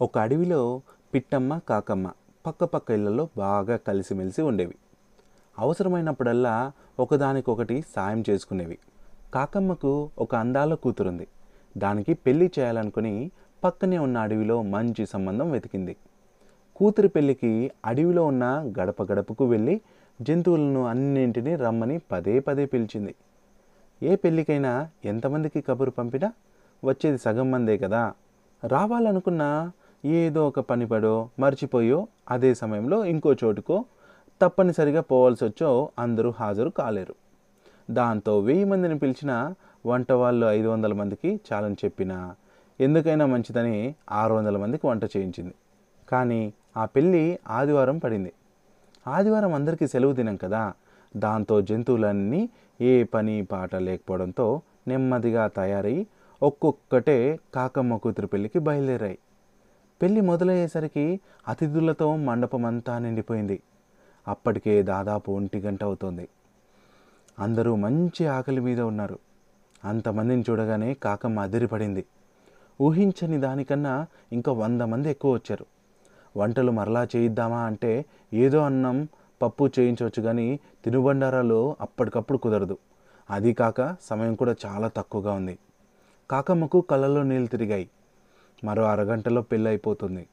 ఒక అడవిలో పిట్టమ్మ కాకమ్మ పక్క పక్క ఇళ్ళలో బాగా కలిసిమెలిసి ఉండేవి. అవసరమైనప్పుడల్లా ఒకదానికొకటి సాయం చేసుకునేవి. కాకమ్మకు ఒక అందాల కూతురుంది. దానికి పెళ్ళి చేయాలనుకుని పక్కనే ఉన్న అడవిలో మంచి సంబంధం వెతికింది. కూతురి పెళ్ళికి అడవిలో ఉన్న గడప గడపకు వెళ్ళి జంతువులను అన్నింటినీ రమ్మని పదే పదే పిలిచింది. ఏ పెళ్ళికైనా ఎంతమందికి కబురు పంపినా వచ్చేది సగం మందే కదా? రావాలనుకున్నా ఏదో ఒక పని పడో మర్చిపోయో అదే సమయంలో ఇంకో చోటుకో తప్పనిసరిగా పోవాల్సి వచ్చో అందరూ హాజరు కాలేరు. దాంతో వెయ్యి మందిని పిలిచిన వంట వాళ్ళు ఐదు వందల మందికి చాలని చెప్పినా ఎందుకైనా మంచిదని ఆరు వందల మందికి వంట చేయించింది. కానీ ఆ పెళ్ళి ఆదివారం పడింది. ఆదివారం అందరికీ సెలవు దినం కదా. దాంతో జంతువులన్నీ ఏ పని పాట లేకపోవడంతో నెమ్మదిగా తయారై ఒక్కొక్కటే కాకమ్మ కూతురు పెళ్ళికి బయలుదేరాయి. పెళ్ళి మొదలయ్యేసరికి అతిథులతో మండపం అంతా నిండిపోయింది. అప్పటికే దాదాపు ఒంటి గంట అవుతోంది. అందరూ మంచి ఆకలి మీద ఉన్నారు. అంతమందిని చూడగానే కాకమ్మ అదిరిపడింది. ఊహించని దానికన్నా ఇంకా వంద మంది ఎక్కువ వచ్చారు. వంటలు మరలా చేయిద్దామా అంటే ఏదో అన్నం పప్పు చేయించవచ్చు కానీ తినుబండారాలు అప్పటికప్పుడు కుదరదు. అది కాక సమయం కూడా చాలా తక్కువగా ఉంది. కాకమ్మకు కళ్ళలో నీళ్ళు తిరిగాయి. మరో అరగంటలో పెళ్ళి అయిపోతుంది.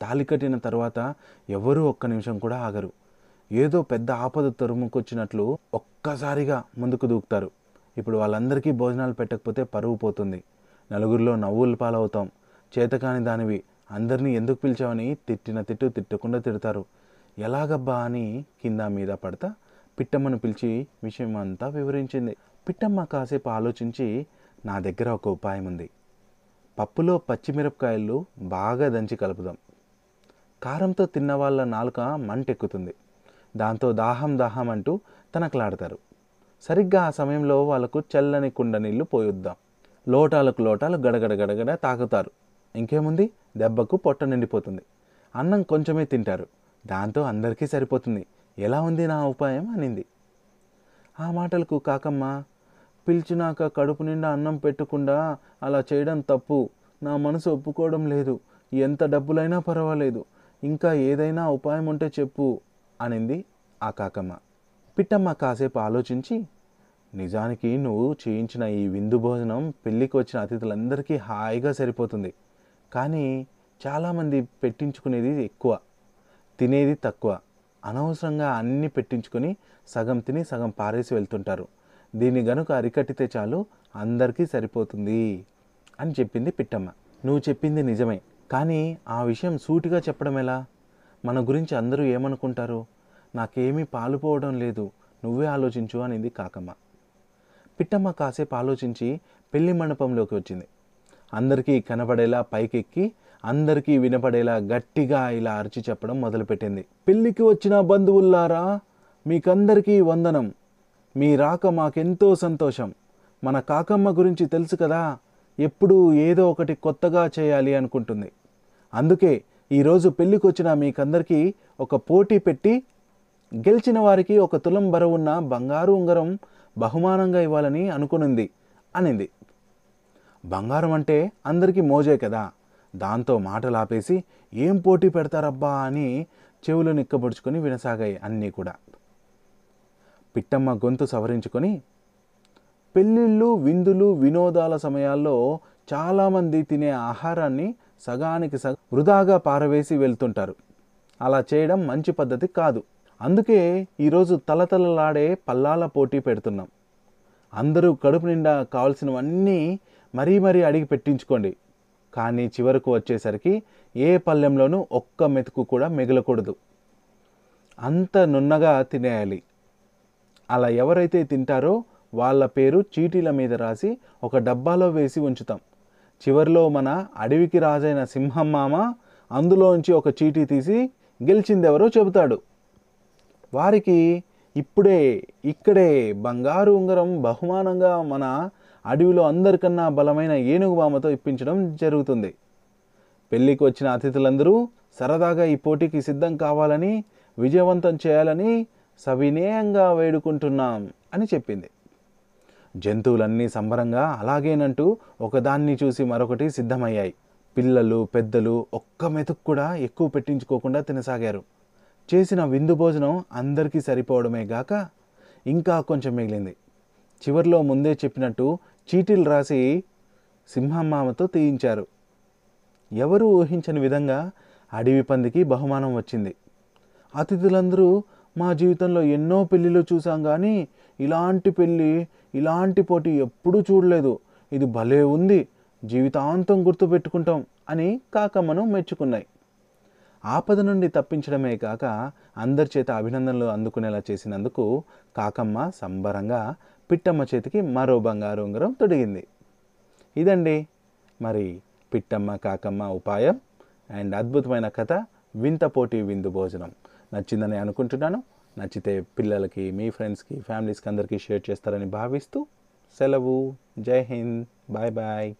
తాళి కట్టిన తర్వాత ఎవరూ ఒక్క నిమిషం కూడా ఆగరు. ఏదో పెద్ద ఆపద తరుముకొచ్చినట్లు ఒక్కసారిగా ముందుకు దూకుతారు. ఇప్పుడు వాళ్ళందరికీ భోజనాలు పెట్టకపోతే పరువు పోతుంది. నలుగురిలో నవ్వులు పాలవుతాం. చేతకాని దానివి. అందరినీ ఎందుకు పిలిచావని తిట్టిన తిట్టు తిట్టకుండా తిడతారు. ఎలాగబ్బా అని కింద మీద పడతా పిట్టమ్మను పిలిచి విషయం అంతా వివరించింది. పిట్టమ్మ కాసేపు ఆలోచించి నా దగ్గర ఒక ఉపాయం ఉంది. పప్పులో పచ్చిమిరపకాయలు బాగా దంచి కలుపుదాం. కారంతో తిన్న వాళ్ళ నాలుక మంటెక్కుతుంది. దాంతో దాహం దాహం అంటూ తనకలాడతారు. సరిగ్గా ఆ సమయంలో వాళ్ళకు చల్లని కుండ నీళ్ళు పోయొద్దాం. లోటాలకు లోటాలు గడగడ గడగడ తాగుతారు. ఇంకేముంది? దెబ్బకు పొట్ట నిండిపోతుంది. అన్నం కొంచెమే తింటారు. దాంతో అందరికీ సరిపోతుంది. ఎలా ఉంది నా ఉపాయం? అనింది. ఆ మాటలకు కాకమ్మ పిలిచినాక కడుపు నిండా అన్నం పెట్టకుండా అలా చేయడం తప్పు. నా మనసు ఒప్పుకోవడం లేదు. ఎంత డబ్బులైనా పర్వాలేదు. ఇంకా ఏదైనా ఉపాయం ఉంటే చెప్పు అనింది ఆ కాకమ్మ. పిట్టమ్మ కాసేపు ఆలోచించి నిజానికి నువ్వు చేయించిన ఈ విందు భోజనం పెళ్ళికి వచ్చిన అతిథులందరికీ హాయిగా సరిపోతుంది. కానీ చాలామంది పెట్టించుకునేది ఎక్కువ తినేది తక్కువ. అనవసరంగా అన్నీ పెట్టించుకొని సగం తిని సగం పారేసి వెళ్తుంటారు. దీన్ని గనుక అరికట్టితే చాలు అందరికీ సరిపోతుంది అని చెప్పింది పిట్టమ్మ. నువ్వు చెప్పింది నిజమే కానీ ఆ విషయం సూటిగా చెప్పడం ఎలా? మన గురించి అందరూ ఏమనుకుంటారు? నాకేమీ పాలుపోవడం లేదు నువ్వే ఆలోచించు అనింది కాకమ్మ. పిట్టమ్మ కాసేపు ఆలోచించి పెళ్ళి మండపంలోకి వచ్చింది. అందరికీ కనపడేలా పైకెక్కి అందరికీ వినపడేలా గట్టిగా ఇలా అరిచి చెప్పడం మొదలుపెట్టింది. పెళ్ళికి వచ్చిన బంధువుల్లారా మీకందరికీ వందనం. మీ రాక మాకెంతో సంతోషం. మన కాకమ్మ గురించి తెలుసు కదా ఎప్పుడూ ఏదో ఒకటి కొత్తగా చేయాలి అనుకుంటుంది. అందుకే ఈరోజు పెళ్ళికొచ్చిన మీకందరికీ ఒక పోటీ పెట్టి గెలిచిన వారికి ఒక తులం బరువున్న బంగారు ఉంగరం బహుమానంగా ఇవ్వాలని అనుకునింది అనింది. బంగారం అంటే అందరికీ మోజే కదా దాంతో మాటలాపేసి ఏం పోటీ పెడతారబ్బా అని చెవులు నిక్కబొడుచుకొని వినసాగాయి అన్నీ కూడా. పిట్టమ్మ గొంతు సవరించుకొని పెళ్ళిళ్ళు విందులు వినోదాల సమయాల్లో చాలామంది తినే ఆహారాన్ని సగానికి సగ వృధాగా పారవేసి వెళ్తుంటారు. అలా చేయడం మంచి పద్ధతి కాదు. అందుకే ఈరోజు తలతలలాడే పల్లాల పోటీ పెడుతున్నాం. అందరూ కడుపు నిండా కావాల్సినవన్నీ మరీ మరీ అడిగి పెట్టించుకోండి. కానీ చివరకు వచ్చేసరికి ఏ పళ్ళెంలోనూ ఒక్క మెతుకు కూడా మిగలకూడదు. అంత నున్నగా తినేయాలి. అలా ఎవరైతే తింటారో వాళ్ళ పేరు చీటీల మీద రాసి ఒక డబ్బాలో వేసి ఉంచుతాం. చివరిలో మన అడవికి రాజైన సింహం మామ అందులోంచి ఒక చీటీ తీసి గెలిచిందెవరో చెబుతాడు. వారికి ఇప్పుడే ఇక్కడే బంగారు ఉంగరం బహుమానంగా మన అడవిలో అందరికన్నా బలమైన ఏనుగు మామతో ఇప్పించడం జరుగుతుంది. పెళ్ళికి వచ్చిన అతిథులందరూ సరదాగా ఈ పోటీకి సిద్ధం కావాలని విజయవంతం చేయాలని సవినయంగా వేడుకుంటున్నాం అని చెప్పింది. జంతువులన్నీ సంబరంగా అలాగేనంటూ ఒకదాన్ని చూసి మరొకటి సిద్ధమయ్యాయి. పిల్లలు పెద్దలు ఒక్క మెతుకు కూడా ఎక్కువ పెట్టించుకోకుండా తినసాగారు. చేసిన విందు భోజనం అందరికీ సరిపోవడమే గాక ఇంకా కొంచెం మిగిలింది. చివరిలో ముందే చెప్పినట్టు చీటీలు రాసి సింహమ్మామతో తీయించారు. ఎవరూ ఊహించని విధంగా అడవి పందికి బహుమానం వచ్చింది. అతిథులందరూ మా జీవితంలో ఎన్నో పెళ్ళిళ్ళు చూసాం కానీ ఇలాంటి పెళ్ళి ఇలాంటి పోటీ ఎప్పుడూ చూడలేదు. ఇది భలే ఉంది. జీవితాంతం గుర్తుపెట్టుకుంటాం అని కాకమ్మను మెచ్చుకున్నాయి. ఆపద నుండి తప్పించడమే కాక అందరి చేత అభినందనలు అందుకునేలా చేసినందుకు కాకమ్మ సంబరంగా పిట్టమ్మ చేతికి మరో బంగారు ఉంగరం తొడిగింది. ఇదండి మరి పిట్టమ్మ కాకమ్మ ఉపాయం అండ్ అద్భుతమైన కథ వింత పోటీ విందు భోజనం. నచ్చిందని అనుకుంటున్నాను. నచ్చితే పిల్లలకి మీ ఫ్రెండ్స్కి ఫ్యామిలీస్కి అందరికీ షేర్ చేస్తారని భావిస్తూ సెలవు. జై హింద్. Bye bye.